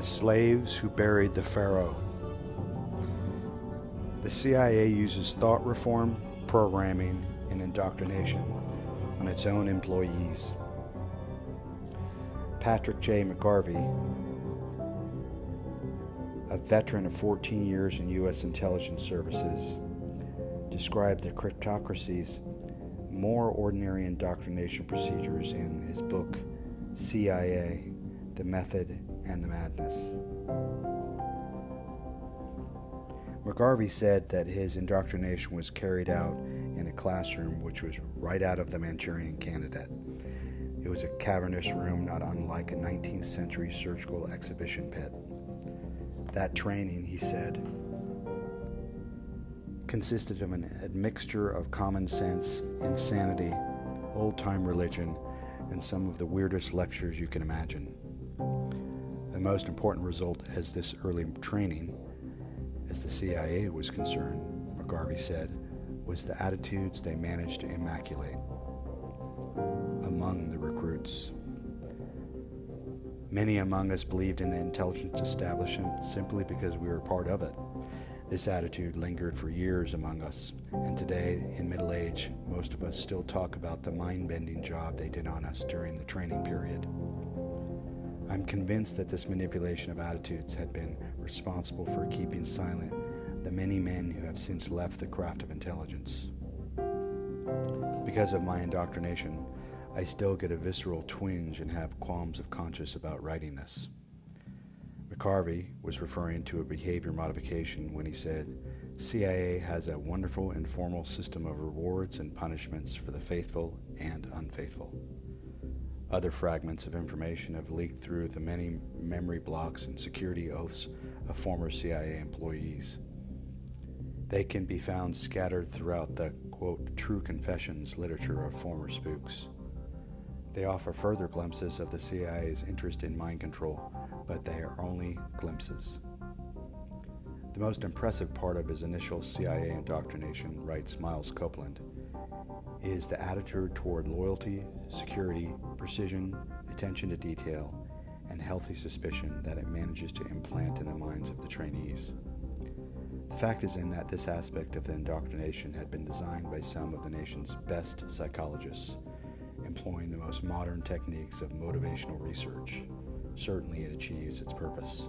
The slaves who buried the Pharaoh. The CIA uses thought reform, programming, and indoctrination on its own employees. Patrick J. McGarvey, a veteran of 14 years in U.S. intelligence services, described the cryptocracy's more ordinary indoctrination procedures in his book, CIA The Method and the Madness. McGarvey said that his indoctrination was carried out in a classroom which was right out of the Manchurian Candidate. It was a cavernous room not unlike a 19th century surgical exhibition pit. That training, he said, consisted of an admixture of common sense, insanity, old time religion, and some of the weirdest lectures you can imagine. The most important result as this early training, as the CIA was concerned, McGarvey said, was the attitudes they managed to immaculate among the recruits. Many among us believed in the intelligence establishment simply because we were part of it. This attitude lingered for years among us, and today, in middle age, most of us still talk about the mind bending job they did on us during the training period. I'm convinced that this manipulation of attitudes had been responsible for keeping silent the many men who have since left the craft of intelligence. Because of my indoctrination, I still get a visceral twinge and have qualms of conscience about writing this. McGarvey was referring to a behavior modification when he said, CIA has a wonderful informal system of rewards and punishments for the faithful and unfaithful. Other fragments of information have leaked through the many memory blocks and security oaths of former CIA employees. They can be found scattered throughout the, quote, true confessions literature of former spooks. They offer further glimpses of the CIA's interest in mind control, but they are only glimpses. The most impressive part of his initial CIA indoctrination, writes Miles Copeland, is the attitude toward loyalty, security, precision, attention to detail, and healthy suspicion that it manages to implant in the minds of the trainees. The fact is in that this aspect of the indoctrination had been designed by some of the nation's best psychologists employing the most modern techniques of motivational research. Certainly, it achieves its purpose.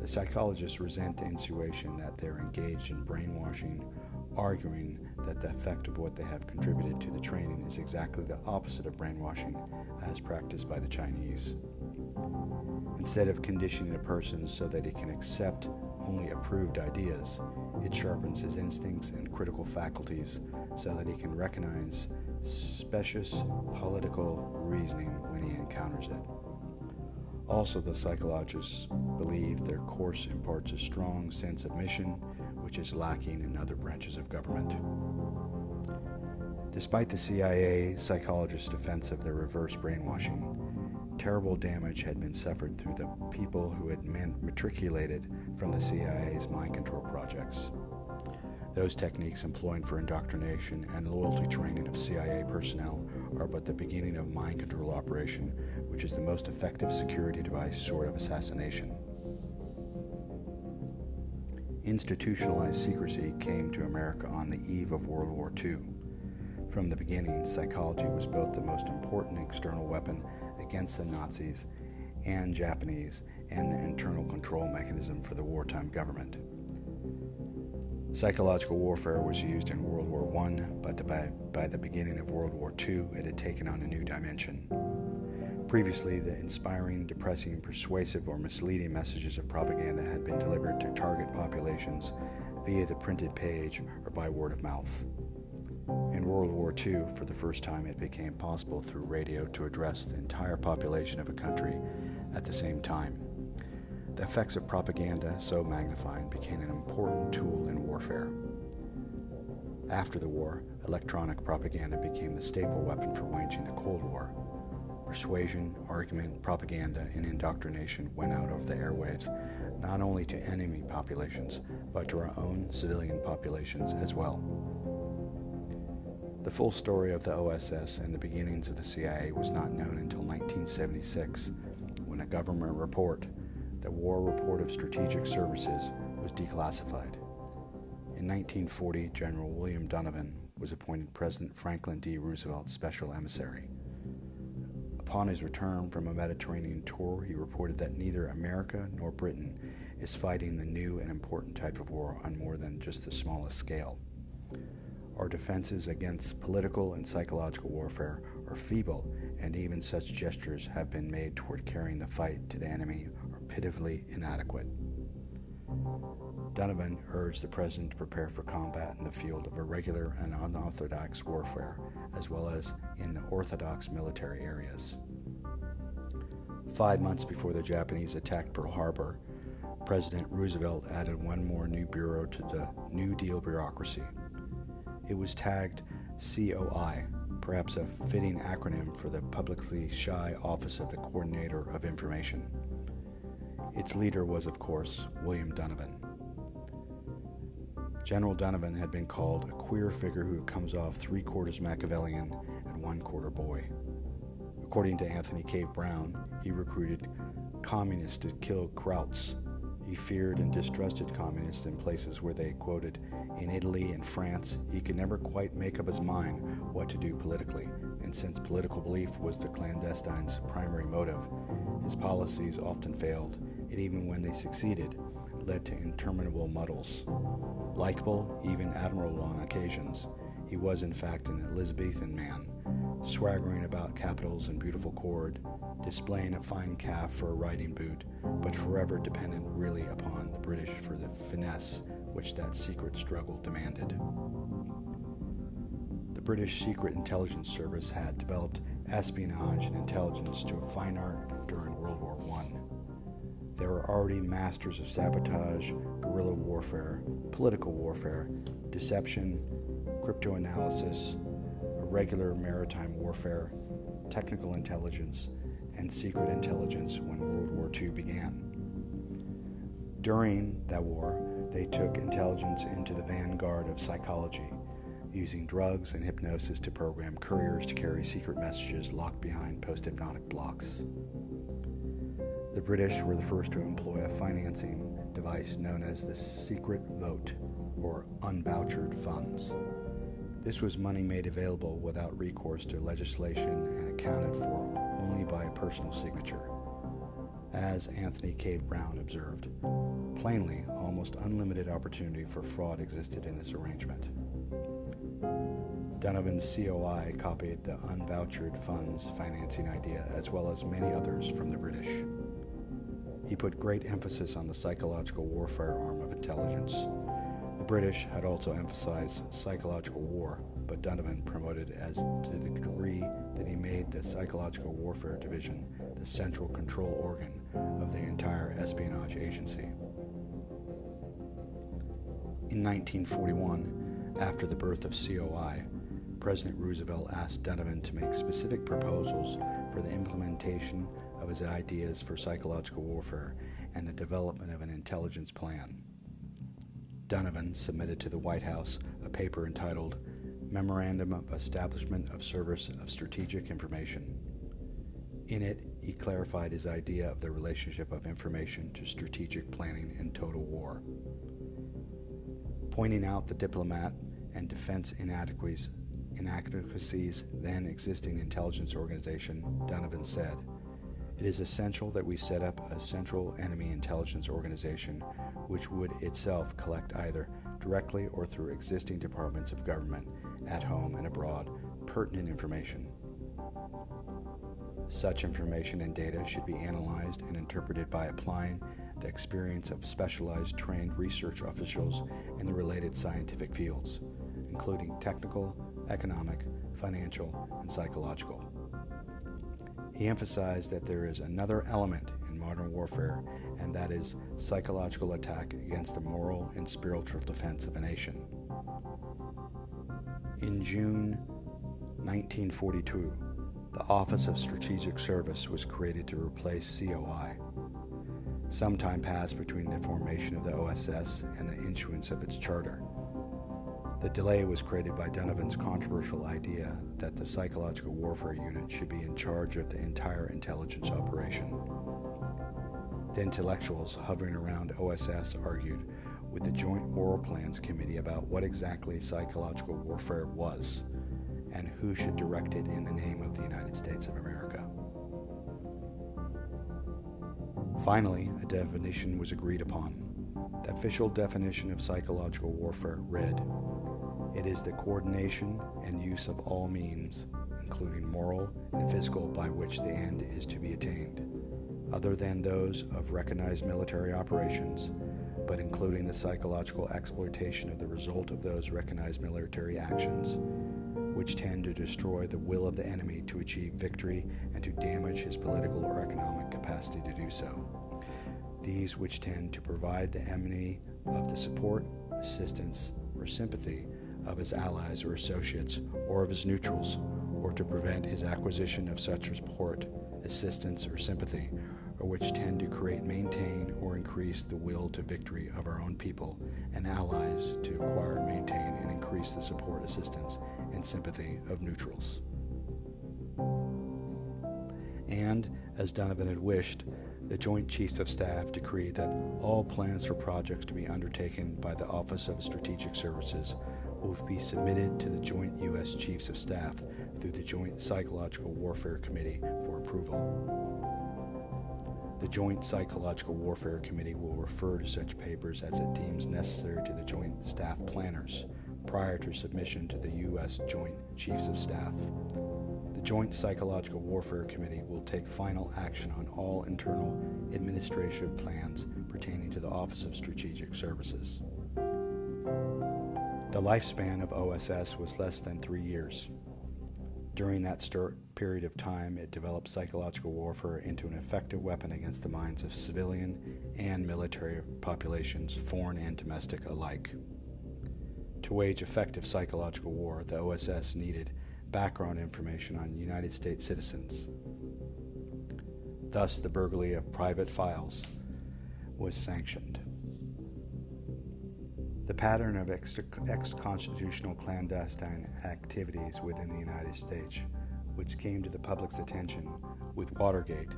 The psychologists resent the insinuation that they're engaged in brainwashing, arguing that the effect of what they have contributed to the training is exactly the opposite of brainwashing as practiced by the Chinese. Instead of conditioning a person so that he can accept only approved ideas, it sharpens his instincts and critical faculties so that he can recognize specious political reasoning when he encounters it. Also, the psychologists believe their course imparts a strong sense of mission, which is lacking in other branches of government. Despite the CIA psychologists' defense of their reverse brainwashing, terrible damage had been suffered through the people who had matriculated from the CIA's mind control projects. Those techniques employed for indoctrination and loyalty training of CIA personnel are but the beginning of mind control operation, which is the most effective security device short of assassination. Institutionalized secrecy came to America on the eve of World War II. From the beginning, psychology was both the most important external weapon against the Nazis and Japanese and the internal control mechanism for the wartime government. Psychological warfare was used in World War I, but by, by the beginning of World War II, it had taken on a new dimension. Previously, the inspiring, depressing, persuasive, or misleading messages of propaganda had been delivered to target populations via the printed page or by word of mouth. In World War II, for the first time, it became possible through radio to address the entire population of a country at the same time. The effects of propaganda, so magnified, became an important tool in warfare. After the war, electronic propaganda became the staple weapon for waging the Cold War. Persuasion, argument, propaganda, and indoctrination went out over the airwaves, not only to enemy populations, but to our own civilian populations as well. The full story of the OSS and the beginnings of the CIA was not known until 1976, when a government report the War Report of Strategic Services was declassified. In 1940, General William Donovan was appointed President Franklin D. Roosevelt's special emissary. Upon his return from a Mediterranean tour, he reported that neither America nor Britain is fighting the new and important type of war on more than just the smallest scale. Our defenses against political and psychological warfare are feeble, and even such gestures have been made toward carrying the fight to the enemy are pitifully inadequate. Donovan urged the president to prepare for combat in the field of irregular and unorthodox warfare, as well as in the orthodox military areas. Five months before the Japanese attacked Pearl Harbor, President Roosevelt added one more new bureau to the New Deal bureaucracy. It was tagged COI, perhaps a fitting acronym for the publicly shy Office of the Coordinator of Information. Its leader was, of course, William Donovan. General Donovan had been called a queer figure who comes off three quarters Machiavellian and one quarter boy. According to Anthony Cave Brown, he recruited communists to kill Krauts. He feared and distrusted communists in places where they quoted, in Italy and France, he could never quite make up his mind what to do politically, and since political belief was the clandestine's primary motive, his policies often failed, and even when they succeeded, led to interminable muddles. Likeable, even admirable on occasions, he was in fact an Elizabethan man, swaggering about capitals and beautiful cord, displaying a fine calf for a riding boot, but forever dependent really upon the British for the finesse which that secret struggle demanded. The British Secret Intelligence Service had developed espionage and intelligence to a fine art during World War I. They were already masters of sabotage, guerrilla warfare, political warfare, deception, cryptoanalysis, irregular maritime warfare, technical intelligence, and secret intelligence when World War II began. During that war, they took intelligence into the vanguard of psychology, using drugs and hypnosis to program couriers to carry secret messages locked behind post hypnotic blocks. The British were the first to employ a financing device known as the secret vote, or unvouchered funds. This was money made available without recourse to legislation and accounted for only by a personal signature. As Anthony Cave Brown observed, plainly, almost unlimited opportunity for fraud existed in this arrangement. Donovan's COI copied the unvouchered funds financing idea as well as many others from the British. He put great emphasis on the psychological warfare arm of intelligence. The British had also emphasized psychological war, but Donovan promoted as to the degree that he made the psychological warfare division the central control organ of the entire espionage agency. In 1941, after the birth of COI, President Roosevelt asked Donovan to make specific proposals for the implementation of his ideas for psychological warfare and the development of an intelligence plan. Donovan submitted to the White House a paper entitled Memorandum of Establishment of Service of Strategic Information. In it, he clarified his idea of the relationship of information to strategic planning in total war. Pointing out the diplomat and defense inadequacies, inadequacies then existing intelligence organization, Donovan said, it is essential that we set up a central enemy intelligence organization which would itself collect either directly or through existing departments of government at home and abroad pertinent information. Such information and data should be analyzed and interpreted by applying the experience of specialized trained research officials in the related scientific fields, including technical, economic, financial, and psychological. He emphasized that there is another element in modern warfare, and that is psychological attack against the moral and spiritual defense of a nation. In June 1942, the Office of Strategic Service was created to replace COI. Some time passed between the formation of the OSS and the issuance of its charter. The delay was created by Donovan's controversial idea that the psychological warfare unit should be in charge of the entire intelligence operation. The intellectuals hovering around OSS argued with the Joint War Plans Committee about what exactly psychological warfare was and who should direct it in the name of the United States of America. Finally, a definition was agreed upon. The official definition of psychological warfare read It is the coordination and use of all means, including moral and physical, by which the end is to be attained, other than those of recognized military operations, but including the psychological exploitation of the result of those recognized military actions which tend to destroy the will of the enemy to achieve victory and to damage his political or economic capacity to do so. These which tend to provide the enemy of the support, assistance, or sympathy of his allies or associates or of his neutrals, or to prevent his acquisition of such support, assistance, or sympathy, or which tend to create, maintain, or increase the will to victory of our own people and allies to acquire, maintain, and increase the support, assistance, and sympathy of neutrals. And, as Donovan had wished, the Joint Chiefs of Staff decreed that all plans for projects to be undertaken by the Office of Strategic Services will be submitted to the Joint U.S. Chiefs of Staff through the Joint Psychological Warfare Committee for approval. The Joint Psychological Warfare Committee will refer to such papers as it deems necessary to the Joint Staff Planners prior to submission to the U.S. Joint Chiefs of Staff. The Joint Psychological Warfare Committee will take final action on all internal administration plans pertaining to the Office of Strategic Services. The lifespan of OSS was less than three years. During that stir- period of time, it developed psychological warfare into an effective weapon against the minds of civilian and military populations, foreign and domestic alike. To wage effective psychological war, the OSS needed background information on United States citizens. Thus, the burglary of private files was sanctioned. The pattern of ex constitutional clandestine activities within the United States, which came to the public's attention with Watergate,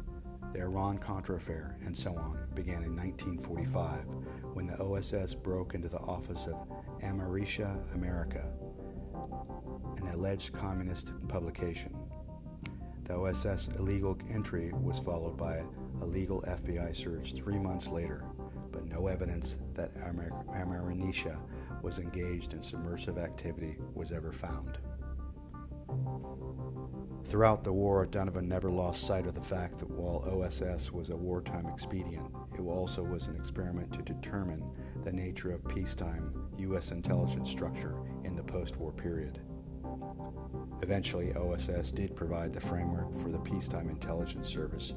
the Iran Contra affair, and so on, began in 1945 when the OSS broke into the office of Amerasia America, an alleged communist publication. The OSS illegal entry was followed by a legal FBI search three months later but no evidence that Amerasia was engaged in submersive activity was ever found. Throughout the war, Donovan never lost sight of the fact that while OSS was a wartime expedient, it also was an experiment to determine the nature of peacetime U.S. intelligence structure in the post war period. Eventually, OSS did provide the framework for the peacetime intelligence service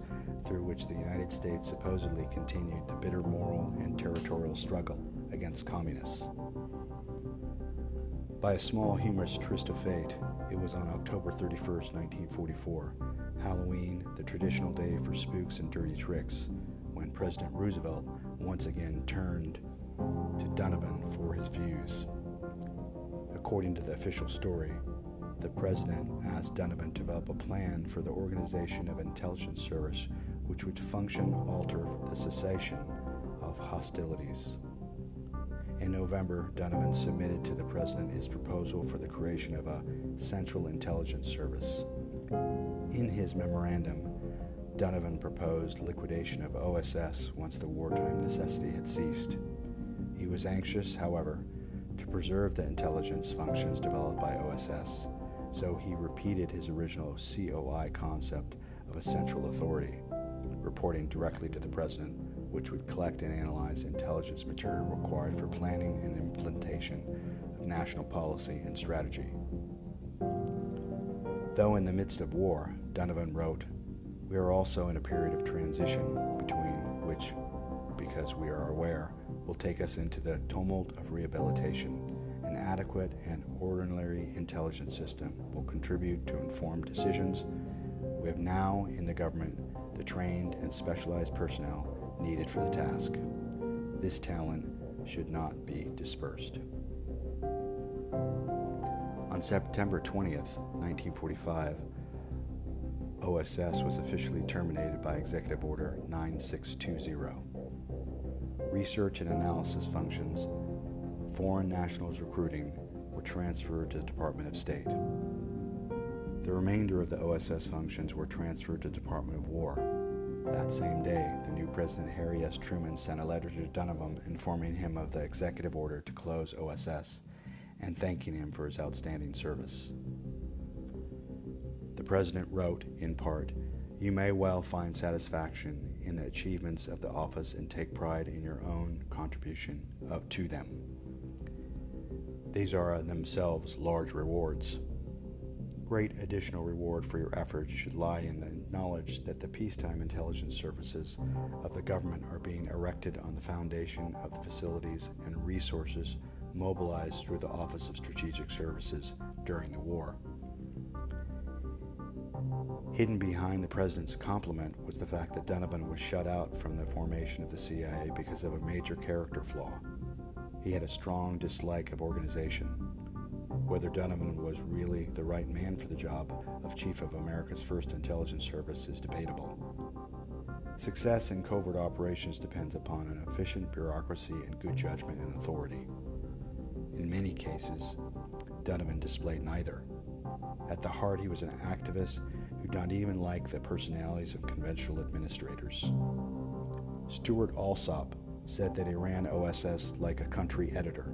through which the United States supposedly continued the bitter moral and territorial struggle against communists. By a small humorous twist of fate, it was on October 31, 1944, Halloween, the traditional day for spooks and dirty tricks, when President Roosevelt once again turned to Donovan for his views. According to the official story, the president asked Donovan to develop a plan for the organization of intelligence service which would function alter the cessation of hostilities. In November, Donovan submitted to the president his proposal for the creation of a Central Intelligence Service. In his memorandum, Donovan proposed liquidation of OSS once the wartime necessity had ceased. He was anxious, however, to preserve the intelligence functions developed by OSS, so he repeated his original COI concept of a central authority reporting directly to the President, which would collect and analyze intelligence material required for planning and implementation of national policy and strategy. Though in the midst of war, Donovan wrote, We are also in a period of transition between which, because we are aware, will take us into the tumult of rehabilitation. An adequate and ordinary intelligence system will contribute to informed decisions. We have now in the government the trained and specialized personnel needed for the task. This talent should not be dispersed. On September 20th, 1945, OSS was officially terminated by Executive Order 9620. Research and analysis functions, foreign nationals recruiting, were transferred to the Department of State. The remainder of the OSS functions were transferred to Department of War. That same day, the new President Harry S. Truman sent a letter to Donovan informing him of the executive order to close OSS and thanking him for his outstanding service. The President wrote, in part, You may well find satisfaction in the achievements of the office and take pride in your own contribution of, to them. These are uh, themselves large rewards great additional reward for your efforts should lie in the knowledge that the peacetime intelligence services of the government are being erected on the foundation of the facilities and resources mobilized through the Office of Strategic Services during the war. Hidden behind the president's compliment was the fact that Donovan was shut out from the formation of the CIA because of a major character flaw. He had a strong dislike of organization whether Donovan was really the right man for the job of Chief of America's First Intelligence Service is debatable. Success in covert operations depends upon an efficient bureaucracy and good judgment and authority. In many cases, Donovan displayed neither. At the heart, he was an activist who did not even like the personalities of conventional administrators. Stewart Alsop said that he ran OSS like a country editor.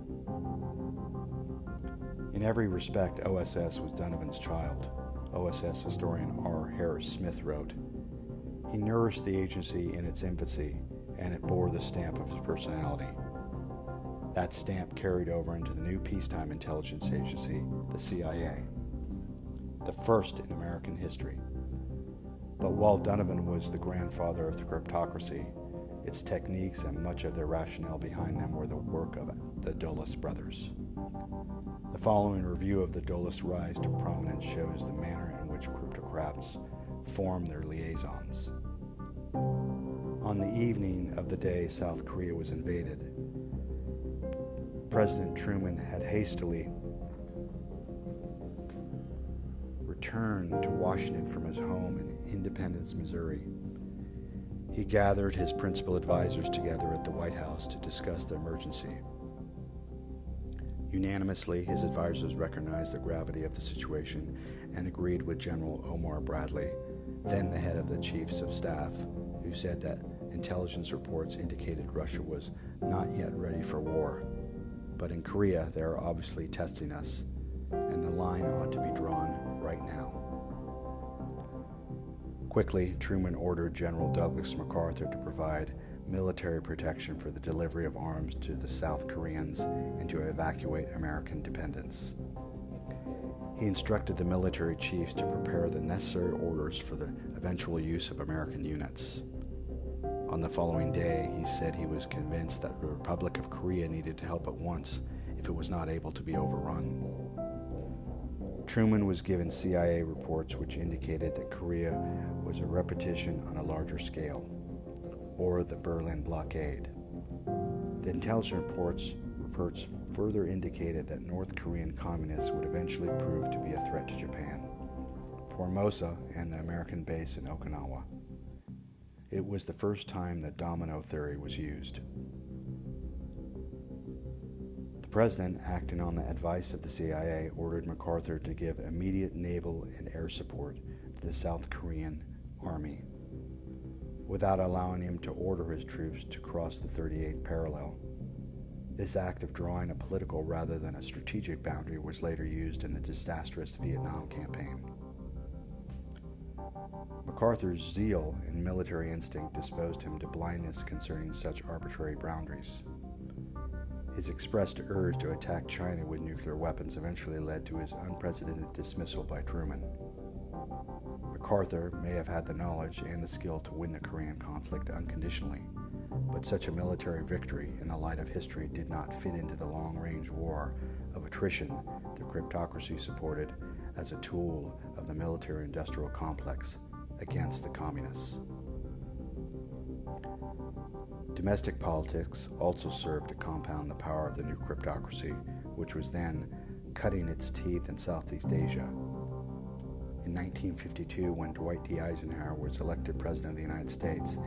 In every respect, OSS was Donovan's child, OSS historian R. Harris Smith wrote. He nourished the agency in its infancy, and it bore the stamp of his personality. That stamp carried over into the new peacetime intelligence agency, the CIA, the first in American history. But while Donovan was the grandfather of the cryptocracy, its techniques and much of their rationale behind them were the work of the Dulles brothers. The following review of the Dulles rise to prominence shows the manner in which cryptocrats form their liaisons. On the evening of the day South Korea was invaded, President Truman had hastily returned to Washington from his home in Independence, Missouri. He gathered his principal advisors together at the White House to discuss the emergency. Unanimously, his advisers recognized the gravity of the situation and agreed with General Omar Bradley, then the head of the Chiefs of Staff, who said that intelligence reports indicated Russia was not yet ready for war. But in Korea, they are obviously testing us, and the line ought to be drawn right now. Quickly, Truman ordered General Douglas MacArthur to provide military protection for the delivery of arms to the South Koreans and to evacuate American dependents. He instructed the military chiefs to prepare the necessary orders for the eventual use of American units. On the following day, he said he was convinced that the Republic of Korea needed to help at once if it was not able to be overrun. Truman was given CIA reports which indicated that Korea was a repetition on a larger scale or the Berlin blockade. The intelligence reports, reports further indicated that North Korean communists would eventually prove to be a threat to Japan, Formosa, and the American base in Okinawa. It was the first time that domino theory was used. The president, acting on the advice of the CIA, ordered MacArthur to give immediate naval and air support to the South Korean army without allowing him to order his troops to cross the 38th parallel. This act of drawing a political rather than a strategic boundary was later used in the disastrous Vietnam campaign. MacArthur's zeal and military instinct disposed him to blindness concerning such arbitrary boundaries. His expressed urge to attack China with nuclear weapons eventually led to his unprecedented dismissal by Truman. MacArthur may have had the knowledge and the skill to win the Korean conflict unconditionally, but such a military victory in the light of history did not fit into the long range war of attrition the cryptocracy supported as a tool of the military industrial complex against the communists. Domestic politics also served to compound the power of the new cryptocracy, which was then cutting its teeth in Southeast Asia 1952, when Dwight D. Eisenhower was elected President of the United States,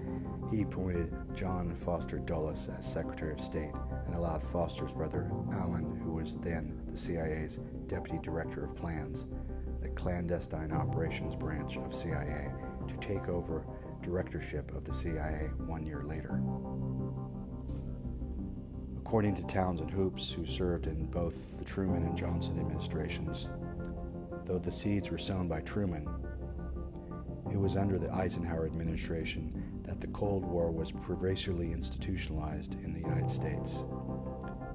he appointed John Foster Dulles as Secretary of State and allowed Foster's brother Allen, who was then the CIA's Deputy Director of Plans, the clandestine operations branch of CIA, to take over directorship of the CIA one year later. According to Townsend Hoopes, who served in both the Truman and Johnson administrations, though the seeds were sown by Truman, it was under the Eisenhower administration that the Cold War was pervasively institutionalized in the United States.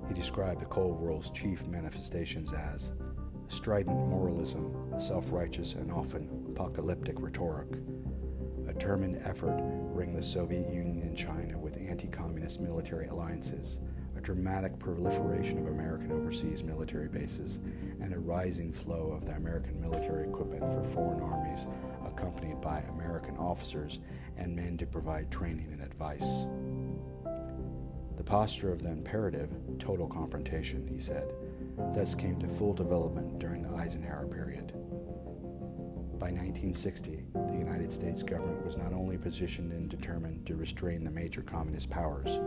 He described the Cold War's chief manifestations as strident moralism, self righteous, and often apocalyptic rhetoric, a determined effort to ring the Soviet Union and China with anti communist military alliances, a dramatic proliferation of American overseas military bases, and a rising flow of the American military equipment for foreign armies, accompanied by American officers and men to provide training and advice. The posture of the imperative, total confrontation, he said, thus came to full development during the Eisenhower period. By 1960, the United States government was not only positioned and determined to restrain the major communist powers,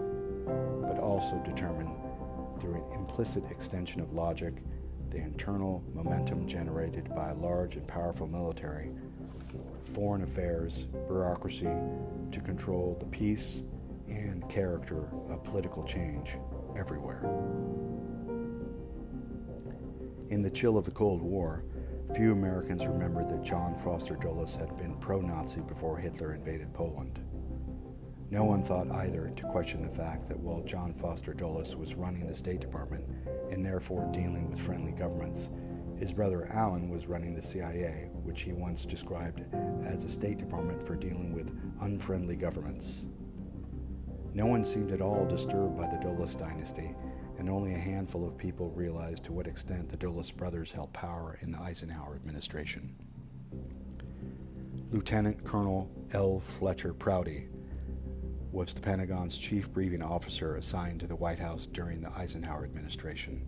but also determined through an implicit extension of logic the internal momentum generated by a large and powerful military, foreign affairs, bureaucracy to control the peace and character of political change everywhere. In the chill of the Cold War, few Americans remembered that John Foster Dulles had been pro Nazi before Hitler invaded Poland. No one thought either to question the fact that while John Foster Dulles was running the State Department and therefore dealing with friendly governments, his brother Allen was running the CIA, which he once described as a State Department for dealing with unfriendly governments. No one seemed at all disturbed by the Dulles dynasty, and only a handful of people realized to what extent the Dulles brothers held power in the Eisenhower administration. Lieutenant Colonel L. Fletcher Prouty was the Pentagon's chief briefing officer assigned to the White House during the Eisenhower administration.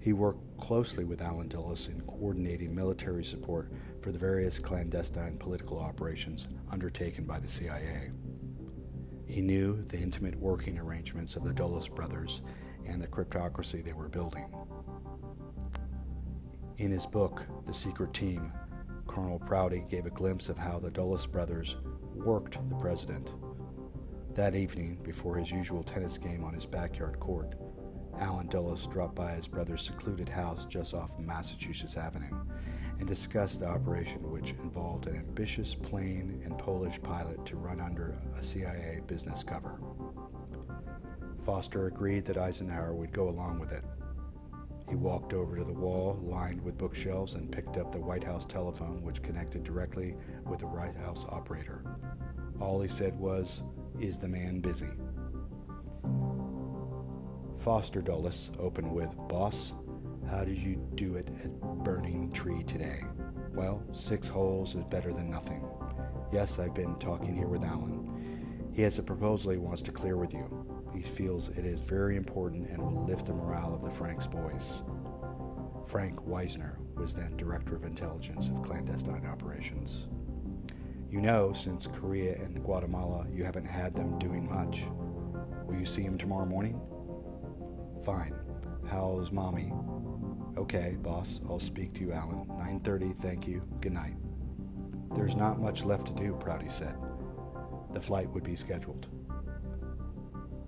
He worked closely with Allen Dulles in coordinating military support for the various clandestine political operations undertaken by the CIA. He knew the intimate working arrangements of the Dulles brothers and the cryptocracy they were building. In his book, The Secret Team, Colonel Prouty gave a glimpse of how the Dulles brothers worked the president. That evening, before his usual tennis game on his backyard court, Allen Dulles dropped by his brother's secluded house just off Massachusetts Avenue and discussed the operation, which involved an ambitious plane and Polish pilot to run under a CIA business cover. Foster agreed that Eisenhower would go along with it. He walked over to the wall lined with bookshelves and picked up the White House telephone, which connected directly with the White House operator. All he said was, Is the man busy? Foster Dulles opened with, Boss, how did you do it at Burning Tree today? Well, six holes is better than nothing. Yes, I've been talking here with Allen. He has a proposal he wants to clear with you. He feels it is very important and will lift the morale of the Franks boys. Frank Wisner was then Director of Intelligence of Clandestine Operations. You know, since Korea and Guatemala, you haven't had them doing much. Will you see him tomorrow morning? Fine. How's mommy? Okay, boss. I'll speak to you, Allen. 9:30. Thank you. Good night. There's not much left to do, Prouty said. The flight would be scheduled.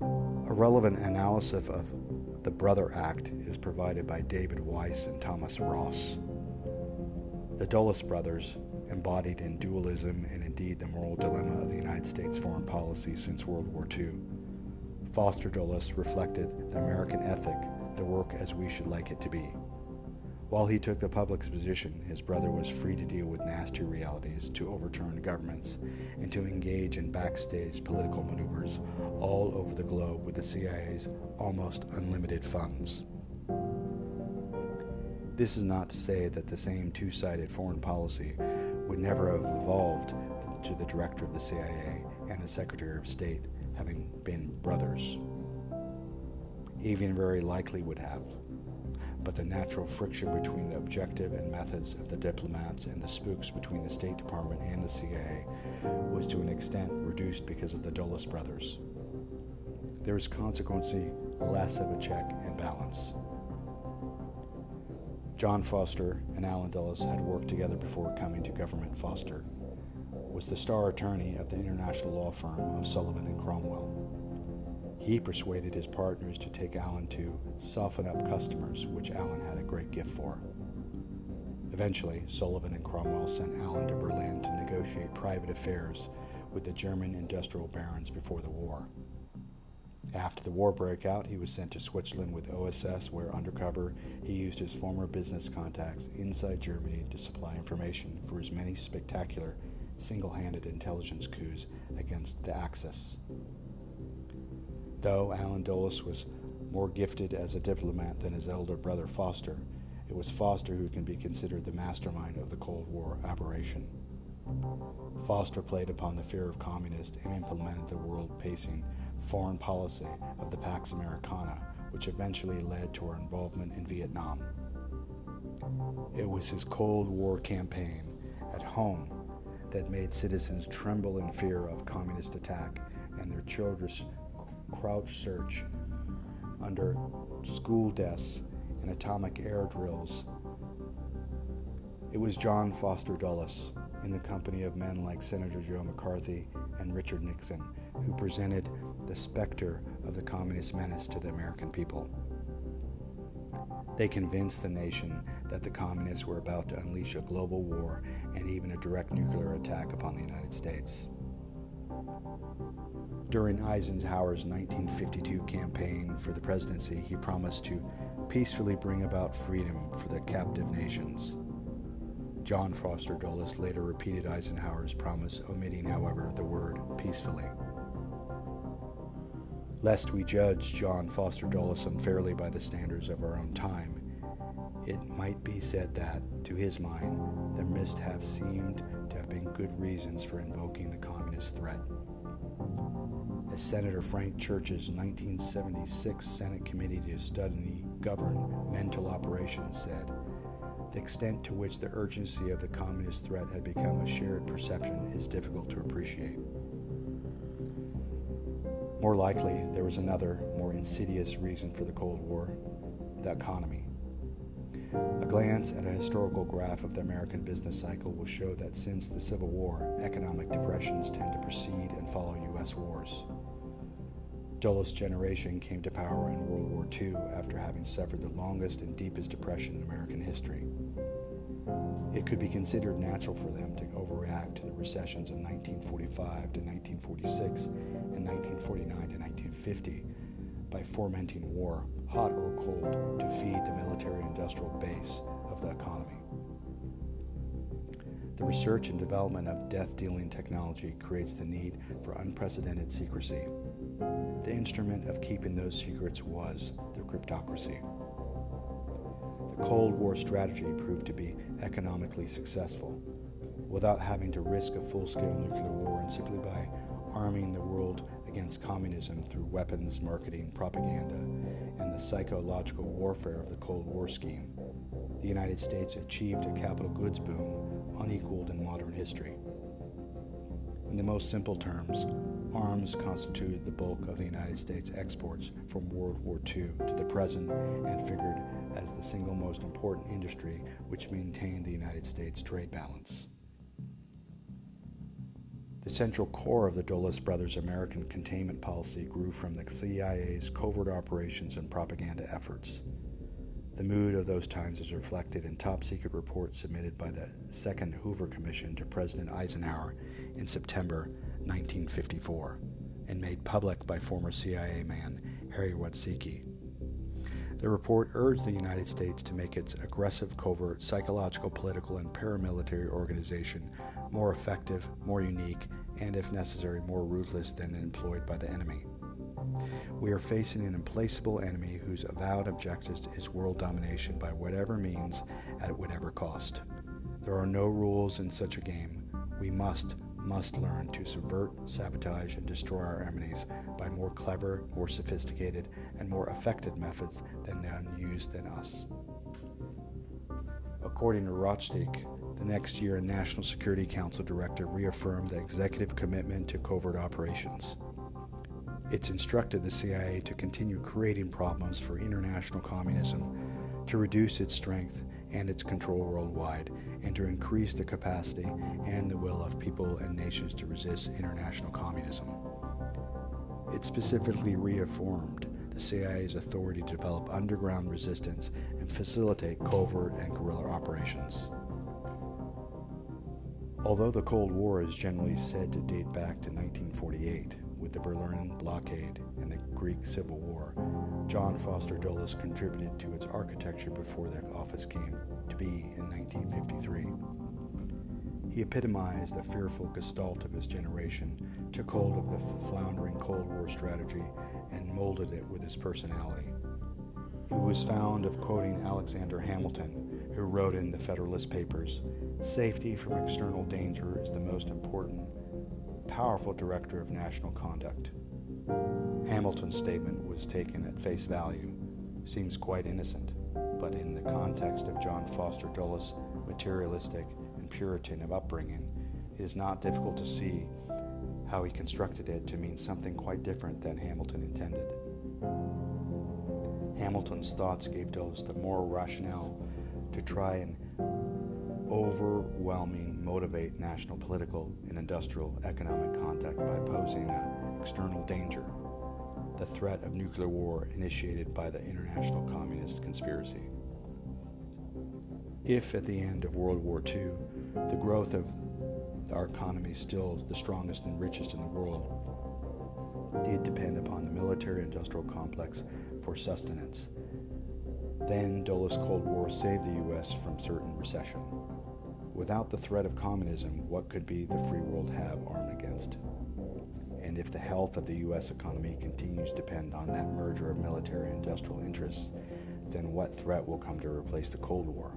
A relevant analysis of the Brother Act is provided by David Wise and Thomas Ross. The Dulles brothers, embodied in dualism and indeed the moral dilemma of the United States foreign policy since World War II, Foster Dulles reflected the American ethic, the work as we should like it to be. While he took the public's position, his brother was free to deal with nasty realities, to overturn governments, and to engage in backstage political maneuvers all over the globe with the CIA's almost unlimited funds. This is not to say that the same two sided foreign policy would never have evolved to the director of the CIA and the Secretary of State having been brothers. Even very likely would have. but the natural friction between the objective and methods of the diplomats and the spooks between the State Department and the CIA was to an extent reduced because of the Dulles brothers. There was consequently less of a check and balance. John Foster and Allen Dulles had worked together before coming to government. Foster was the star attorney of the international law firm of Sullivan and Cromwell. He persuaded his partners to take Allen to soften up customers, which Allen had a great gift for. Eventually, Sullivan and Cromwell sent Allen to Berlin to negotiate private affairs with the German industrial barons before the war. After the war broke out, he was sent to Switzerland with OSS, where undercover he used his former business contacts inside Germany to supply information for his many spectacular single handed intelligence coups against the Axis. Though Allen Dulles was more gifted as a diplomat than his elder brother Foster, it was Foster who can be considered the mastermind of the Cold War aberration. Foster played upon the fear of communists and implemented the world pacing foreign policy of the Pax Americana, which eventually led to our involvement in Vietnam. It was his Cold War campaign at home that made citizens tremble in fear of communist attack and their children's crouch search under school desks and atomic air drills. It was John Foster Dulles, in the company of men like Senator Joe McCarthy and Richard Nixon, who presented the specter of the communist menace to the American people. They convinced the nation that the communists were about to unleash a global war and even a direct nuclear attack upon the United States. During Eisenhower's 1952 campaign for the presidency, he promised to peacefully bring about freedom for the captive nations. John Foster Dulles later repeated Eisenhower's promise, omitting, however, the word peacefully. Lest we judge John Foster Dulles unfairly by the standards of our own time, it might be said that, to his mind, there must have seemed to have been good reasons for invoking the communist threat as Senator Frank Church's 1976 Senate Committee to Study Governmental Operations said, the extent to which the urgency of the communist threat had become a shared perception is difficult to appreciate. More likely, there was another, more insidious reason for the Cold War the economy. A glance at a historical graph of the American business cycle will show that since the Civil War, economic depressions tend to precede and follow U.S. wars. Dulles' generation came to power in World War II after having suffered the longest and deepest depression in American history. It could be considered natural for them to overreact to the recessions of 1945 to 1946 and 1949 to 1950 by fomenting war, hot or cold, to feed the military industrial base of the economy. The research and development of death dealing technology creates the need for unprecedented secrecy. The instrument of keeping those secrets was the cryptocracy. Cold War strategy proved to be economically successful without having to risk a full scale nuclear war and simply by arming the world against communism through weapons, marketing, propaganda, and the psychological warfare of the Cold War scheme. The United States achieved a capital goods boom unequaled in modern history. In the most simple terms, arms constituted the bulk of the United States exports from World War II to the present and figured as the single most important industry which maintained the United States trade balance. The central core of the Dulles brothers' American containment policy grew from the CIA's covert operations and propaganda efforts. The mood of those times is reflected in top secret reports submitted by the Second Hoover Commission to President Eisenhower in September 1954 and made public by former CIA man Harry Rositzke. The report urged the United States to make its aggressive, covert, psychological, political, and paramilitary organization more effective, more unique, and, if necessary, more ruthless than employed by the enemy. We are facing an implacable enemy whose avowed objective is world domination by whatever means, at whatever cost. There are no rules in such a game. We must, must learn to subvert, sabotage, and destroy our enemies by more clever, more sophisticated, and more effective methods than the unused in us. According to Rositzke, the next year a National Security Council director reaffirmed the executive commitment to covert operations. It's instructed the CIA to continue creating problems for international communism, to reduce its strength and its control worldwide, and to increase the capacity and the will of people and nations to resist international communism. It specifically reaffirmed the CIA's authority to develop underground resistance and facilitate covert and guerrilla operations. Although the Cold War is generally said to date back to 1948, with the Berlin blockade and the Greek Civil John Foster Dulles contributed to its architecture before the office came to be in 1953. He epitomized the fearful gestalt of his generation, took hold of the floundering Cold War strategy, and molded it with his personality. He was fond of quoting Alexander Hamilton, who wrote in the Federalist Papers Safety from external danger is the most important, powerful director of national conduct. Hamilton's statement was taken at face value, seems quite innocent, but in the context of John Foster Dulles' materialistic and Puritan of upbringing, it is not difficult to see how he constructed it to mean something quite different than Hamilton intended. Hamilton's thoughts gave Dulles the moral rationale to try and overwhelming motivate national political and industrial economic contact by posing an external danger, the threat of nuclear war initiated by the international communist conspiracy. If at the end of World War II, the growth of our economy still the strongest and richest in the world, did depend upon the military industrial complex for sustenance. Then Dulles' Cold War saved the U.S. from certain recession. Without the threat of communism, what could be the free world have armed against? And if the health of the U.S. economy continues to depend on that merger of military and industrial interests, then what threat will come to replace the Cold War?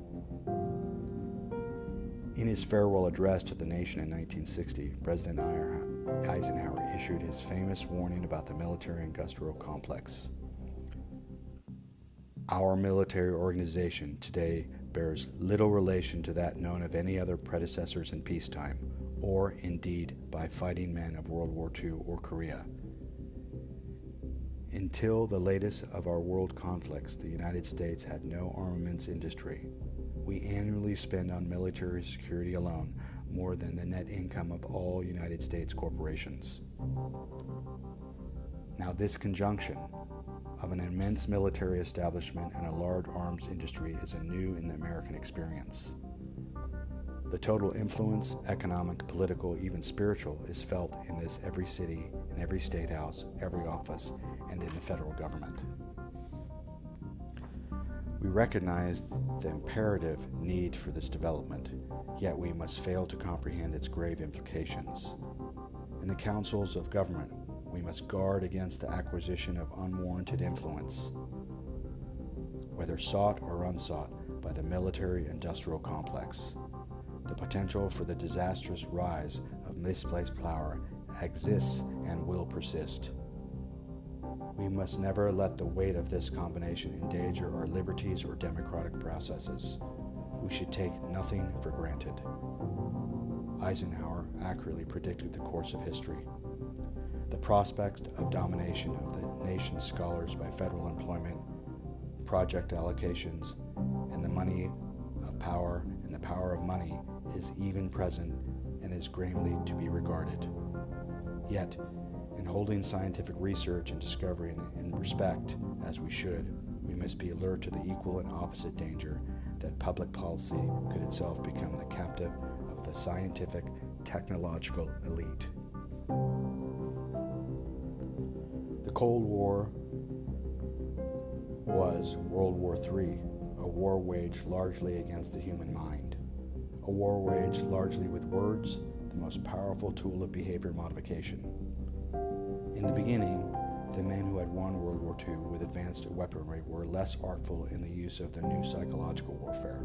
In his farewell address to the nation in 1960, President Eisenhower issued his famous warning about the military industrial complex. Our military organization today bears little relation to that known of any other predecessors in peacetime, or indeed by fighting men of World War II or Korea. Until the latest of our world conflicts, the United States had no armaments industry. We annually spend on military security alone more than the net income of all United States corporations. Now, this conjunction of an immense military establishment and a large arms industry is a new in the American experience. The total influence, economic, political, even spiritual, is felt in this every city, in every state house, every office, and in the federal government. We recognize the imperative need for this development, yet we must fail to comprehend its grave implications. In the councils of government, we must guard against the acquisition of unwarranted influence, whether sought or unsought, by the military industrial complex. The potential for the disastrous rise of misplaced power exists and will persist. We must never let the weight of this combination endanger our liberties or democratic processes. We should take nothing for granted. Eisenhower accurately predicted the course of history. The prospect of domination of the nation's scholars by federal employment, project allocations, and the money of power and the power of money is even present and is gravely to be regarded. Yet, in holding scientific research and discovery in, respect, as we should, we must be alert to the equal and opposite danger that public policy could itself become the captive of the scientific, technological elite. The Cold War was World War III, a war waged largely against the human mind, a war waged largely with words, the most powerful tool of behavior modification. In the beginning, the men who had won World War II with advanced weaponry were less artful in the use of the new psychological warfare.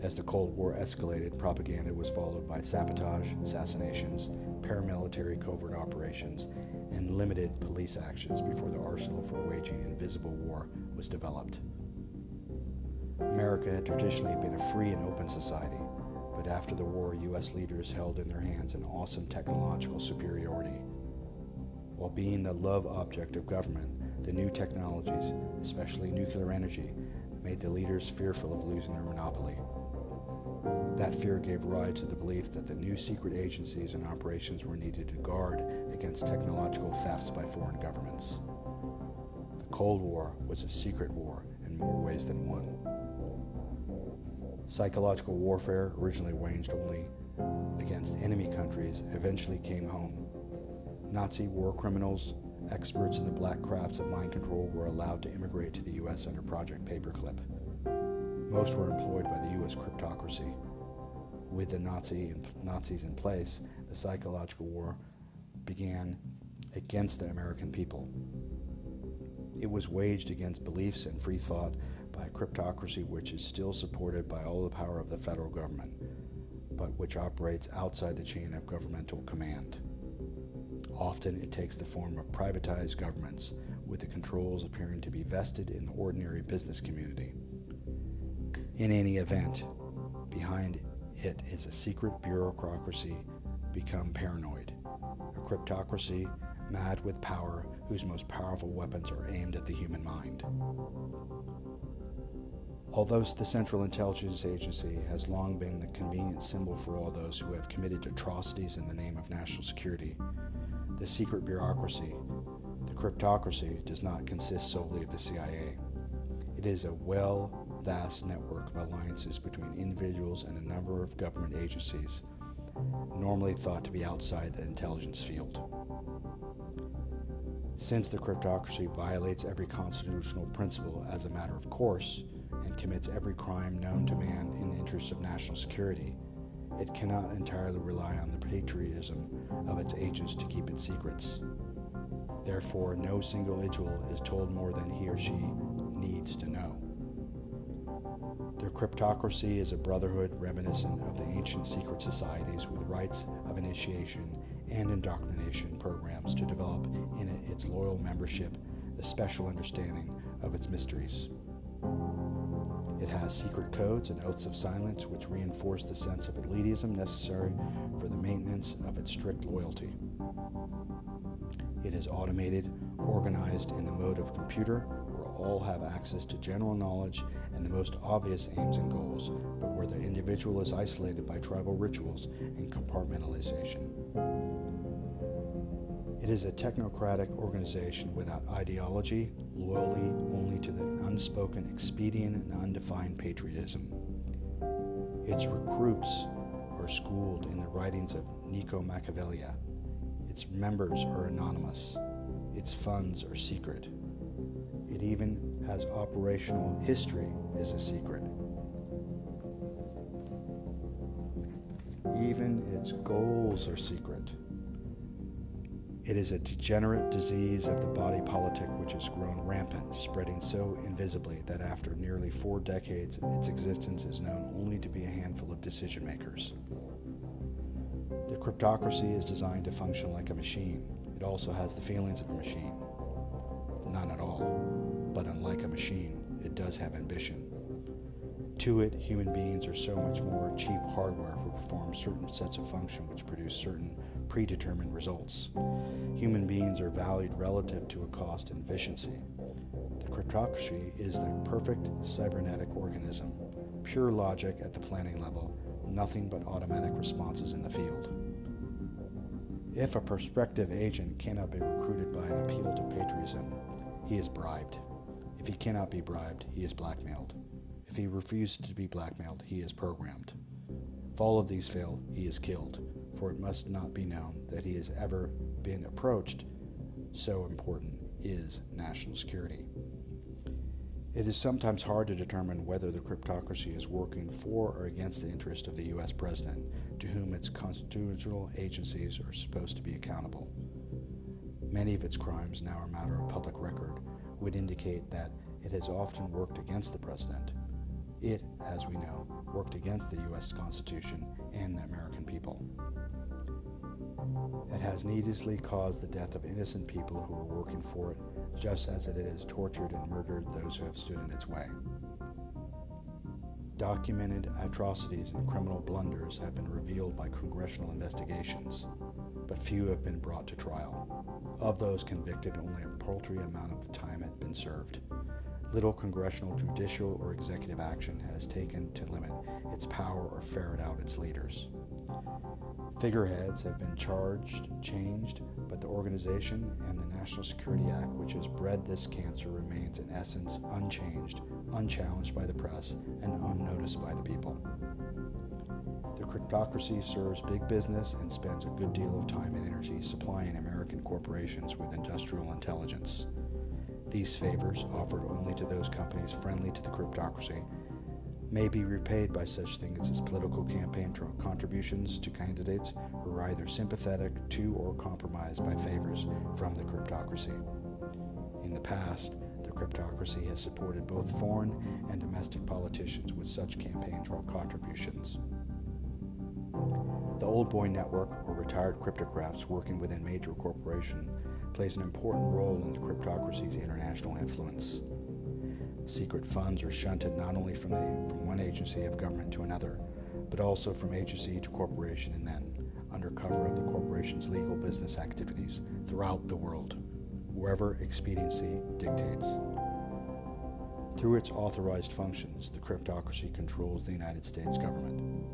As the Cold War escalated, propaganda was followed by sabotage, assassinations, paramilitary covert operations, and limited police actions before the arsenal for waging invisible war was developed. America had traditionally been a free and open society, but after the war, U.S. leaders held in their hands an awesome technological superiority. While being the love object of government, the new technologies, especially nuclear energy, made the leaders fearful of losing their monopoly. That fear gave rise to the belief that the new secret agencies and operations were needed to guard against technological thefts by foreign governments. The Cold War was a secret war in more ways than one. Psychological warfare, originally waged only against enemy countries, eventually came home. Nazi war criminals, experts in the black crafts of mind control, were allowed to immigrate to the U.S. under Project Paperclip. Most were employed by the U.S. cryptocracy. With the Nazi Nazis in place, the psychological war began against the American people. It was waged against beliefs and free thought cryptocracy which is still supported by all the power of the federal government, but which operates outside the chain of governmental command. Often it takes the form of privatized governments, with the controls appearing to be vested in the ordinary business community. In any event, behind it is a secret bureaucracy become paranoid, a cryptocracy mad with power whose most powerful weapons are aimed at the human mind. Although the Central Intelligence Agency has long been the convenient symbol for all those who have committed atrocities in the name of national security, the secret bureaucracy, the cryptocracy, does not consist solely of the CIA. It is a well vast network of alliances between individuals and a number of government agencies, normally thought to be outside the intelligence field. Since the cryptocracy violates every constitutional principle as a matter of course commits every crime known to man in the interest of national security, it cannot entirely rely on the patriotism of its agents to keep its secrets. Therefore, no single individual is told more than he or she needs to know. Their cryptocracy is a brotherhood reminiscent of the ancient secret societies with rites of initiation and indoctrination programs to develop in its loyal membership the special understanding of its mysteries. It has secret codes and oaths of silence which reinforce the sense of elitism necessary for the maintenance of its strict loyalty. It is automated, organized in the mode of computer, where all have access to general knowledge and the most obvious aims and goals, but where the individual is isolated by tribal rituals and compartmentalization. It is a technocratic organization without ideology, loyalty only to the unspoken expedient and undefined patriotism. Its recruits are schooled in the writings of Niccolo Machiavelli. Its members are anonymous. Its funds are secret. It even has operational history is a secret. Even its goals are secret. It is a degenerate disease of the body politic which has grown rampant, spreading so invisibly that after nearly four decades, its existence is known only to be a handful of decision makers. The cryptocracy is designed to function like a machine. It also has the feelings of a machine. None at all. But unlike a machine, it does have ambition. To it, human beings are so much more cheap hardware to perform certain sets of function which produce certain predetermined results. Human beings are valued relative to a cost and efficiency. The cryptocracy is the perfect cybernetic organism, pure logic at the planning level, nothing but automatic responses in the field. If a prospective agent cannot be recruited by an appeal to patriotism, he is bribed. If he cannot be bribed, he is blackmailed. If he refuses to be blackmailed, he is programmed. If all of these fail, he is killed, for it must not be known that he has ever been approached. So important is national security. It is sometimes hard to determine whether the cryptocracy is working for or against the interest of the U.S. president, to whom its constitutional agencies are supposed to be accountable. Many of its crimes now are matter of public record, would indicate that it has often worked against the president. It, as we know, worked against the U.S. Constitution and the American people. It has needlessly caused the death of innocent people who were working for it, just as it has tortured and murdered those who have stood in its way. Documented atrocities and criminal blunders have been revealed by congressional investigations, but few have been brought to trial. Of those convicted, only a paltry amount of the time had been served. Little congressional, judicial, or executive action has taken to limit its power or ferret out its leaders. Figureheads have been charged, changed, but the organization and the National Security Act, which has bred this cancer, remains in essence unchanged, unchallenged by the press, and unnoticed by the people. The cryptocracy serves big business and spends a good deal of time and energy supplying American corporations with industrial intelligence. These favors, offered only to those companies friendly to the cryptocracy, may be repaid by such things as political campaign contributions to candidates who are either sympathetic to or compromised by favors from the cryptocracy. In the past, the cryptocracy has supported both foreign and domestic politicians with such campaign contributions. The Old Boy Network, or retired cryptocrats working within major corporations, plays an important role in the cryptocracy's international influence. Secret funds are shunted not only from, the, from one agency of government to another, but also from agency to corporation and then, under cover of the corporation's legal business activities, throughout the world, wherever expediency dictates. Through its authorized functions, the cryptocracy controls the United States government.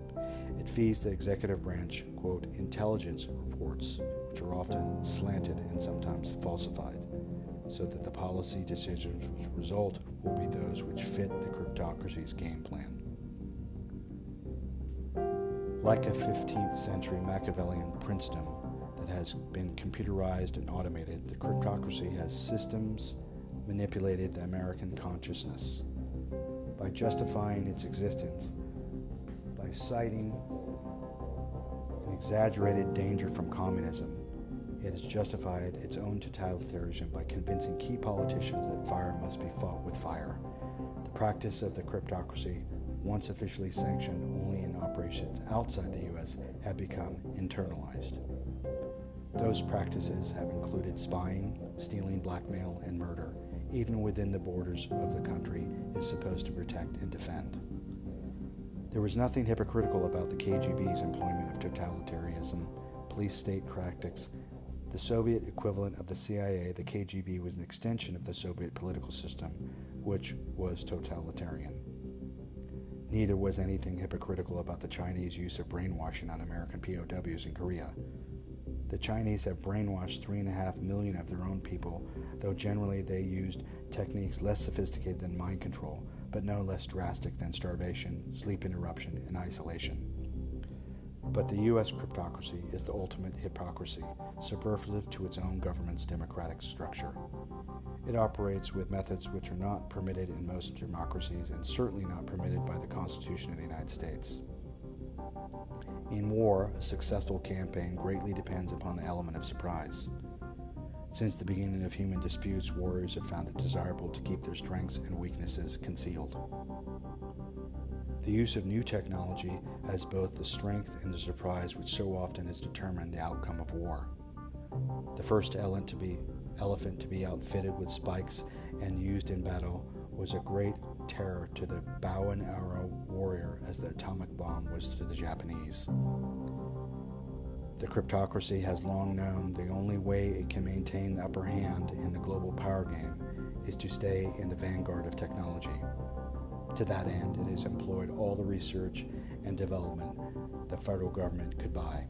It feeds the executive branch, quote, intelligence reports, which are often slanted and sometimes falsified, so that the policy decisions which result will be those which fit the cryptocracy's game plan. Like a 15th century Machiavellian princedom that has been computerized and automated, the cryptocracy has systems manipulated the American consciousness by justifying its existence by citing an exaggerated danger from communism. It has justified its own totalitarianism by convincing key politicians that fire must be fought with fire. The practice of the cryptocracy, once officially sanctioned only in operations outside the U.S., have become internalized. Those practices have included spying, stealing, blackmail, and murder, even within the borders of the country is supposed to protect and defend. There was nothing hypocritical about the KGB's employment of totalitarianism, police state tactics. The Soviet equivalent of the CIA, the KGB, was an extension of the Soviet political system, which was totalitarian. Neither was anything hypocritical about the Chinese use of brainwashing on American POWs in Korea. The Chinese have brainwashed three and a half million of their own people, though generally they used techniques less sophisticated than mind control, but no less drastic than starvation, sleep interruption, and isolation. But the U.S. cryptocracy is the ultimate hypocrisy, subversive to its own government's democratic structure. It operates with methods which are not permitted in most democracies and certainly not permitted by the Constitution of the United States. In war, a successful campaign greatly depends upon the element of surprise. Since the beginning of human disputes, warriors have found it desirable to keep their strengths and weaknesses concealed. The use of new technology has both the strength and the surprise which so often has determined the outcome of war. The first elephant to be, elephant to be outfitted with spikes and used in battle was a great terror to the bow and arrow warrior as the atomic bomb was to the Japanese. The cryptocracy has long known the only way it can maintain the upper hand in the global power game is to stay in the vanguard of technology. To that end, it has employed all the research and development the federal government could buy.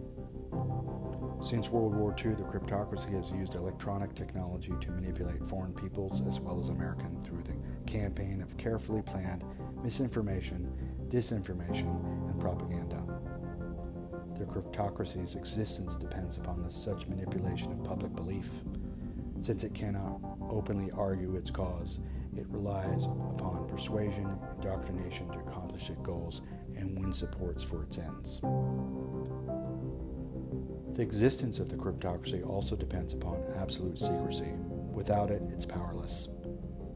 Since World War II, the cryptocracy has used electronic technology to manipulate foreign peoples as well as American through the campaign of carefully planned misinformation, disinformation, and propaganda. The cryptocracy's existence depends upon the such manipulation of public belief. Since it cannot openly argue its cause, it relies upon persuasion and indoctrination to accomplish its goals and win supports for its ends. The existence of the cryptocracy also depends upon absolute secrecy. Without it, it's powerless.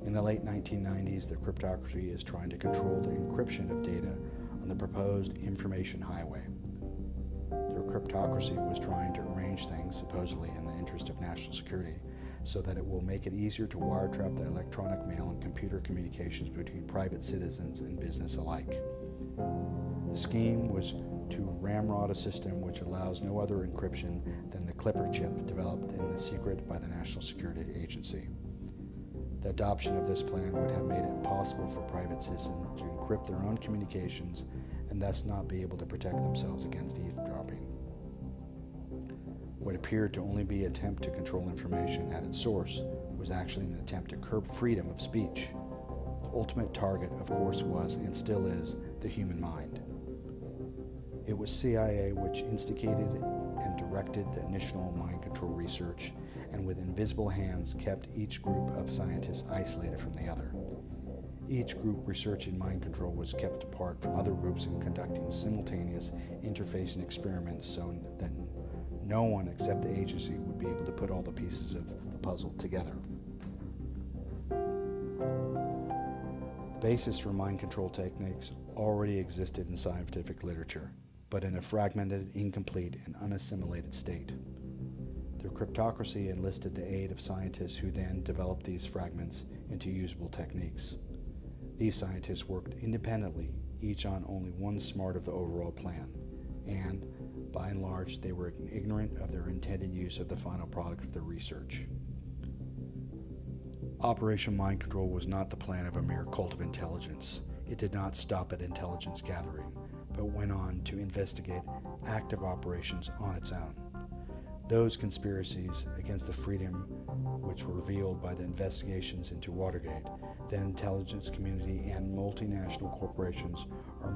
In the late 1990s, the cryptocracy is trying to control the encryption of data on the proposed information highway The cryptocracy was trying to arrange things, supposedly in the interest of national security, so that it will make it easier to wiretrap the electronic mail and computer communications between private citizens and business alike. The scheme was to ramrod a system which allows no other encryption than the Clipper chip developed in the secret by the National Security Agency. The adoption of this plan would have made it impossible for private citizens to encrypt their own communications and thus not be able to protect themselves against eavesdropping. What appeared to only be an attempt to control information at its source was actually an attempt to curb freedom of speech. The ultimate target, of course, was and still is the human mind. It was CIA which instigated and directed the initial mind control research and with invisible hands kept each group of scientists isolated from the other. Each group researching mind control was kept apart from other groups and conducting simultaneous interfacing experiments so that no one except the agency would be able to put all the pieces of the puzzle together. The basis for mind control techniques already existed in scientific literature, but in a fragmented, incomplete, and unassimilated state. The cryptocracy enlisted the aid of scientists who then developed these fragments into usable techniques. These scientists worked independently, each on only one smart of the overall plan, and, by and large, they were ignorant of their intended use of the final product of their research. Operation Mind Control was not the plan of a mere cult of intelligence. It did not stop at intelligence gathering, but went on to investigate active operations on its own. Those conspiracies against the freedom which were revealed by the investigations into Watergate, the intelligence community, and multinational corporations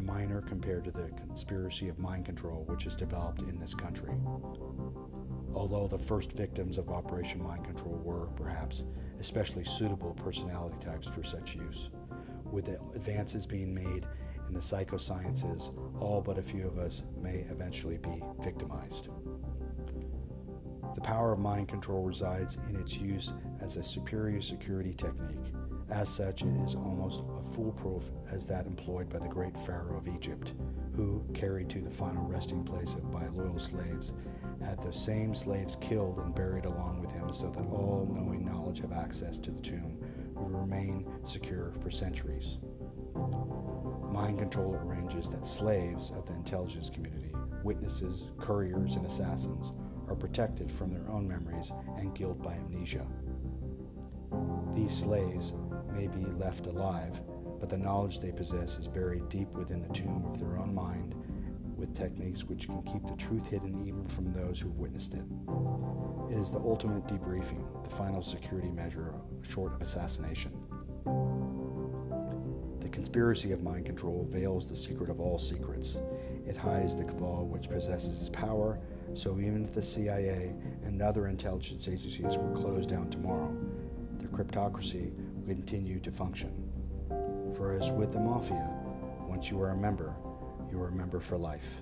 minor compared to the conspiracy of mind control which is developed in this country. Although the first victims of Operation Mind Control were, perhaps, especially suitable personality types for such use, with the advances being made in the psychosciences, all but a few of us may eventually be victimized. The power of mind control resides in its use as a superior security technique. As such, it is almost as foolproof as that employed by the great Pharaoh of Egypt, who, carried to the final resting place by loyal slaves, had those same slaves killed and buried along with him so that all knowing knowledge of access to the tomb would remain secure for centuries. Mind control arranges that slaves of the intelligence community, witnesses, couriers, and assassins are protected from their own memories and guilt by amnesia. These slaves may be left alive, but the knowledge they possess is buried deep within the tomb of their own mind with techniques which can keep the truth hidden even from those who've witnessed it. It is the ultimate debriefing, the final security measure short of assassination. The conspiracy of mind control veils the secret of all secrets. It hides the cabal which possesses its power so even if the CIA and other intelligence agencies were closed down tomorrow, the cryptocracy continue to function. For as with the mafia, once you are a member, you are a member for life.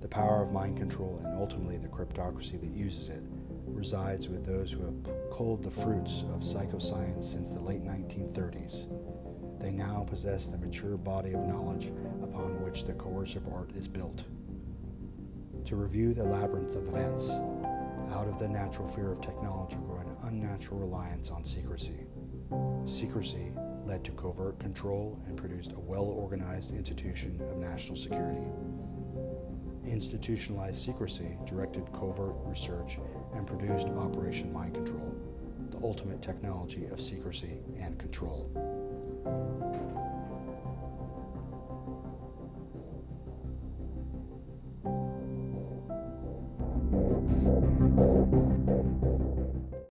The power of mind control and ultimately the cryptocracy that uses it resides with those who have culled the fruits of psychoscience since the late 1930s. They now possess the mature body of knowledge upon which the coercive art is built to review the labyrinth of events. Out of the natural fear of technology grew an unnatural reliance on secrecy. Secrecy led to covert control and produced a well organized institution of national security. Institutionalized secrecy directed covert research and produced Operation Mind Control, the ultimate technology of secrecy and control.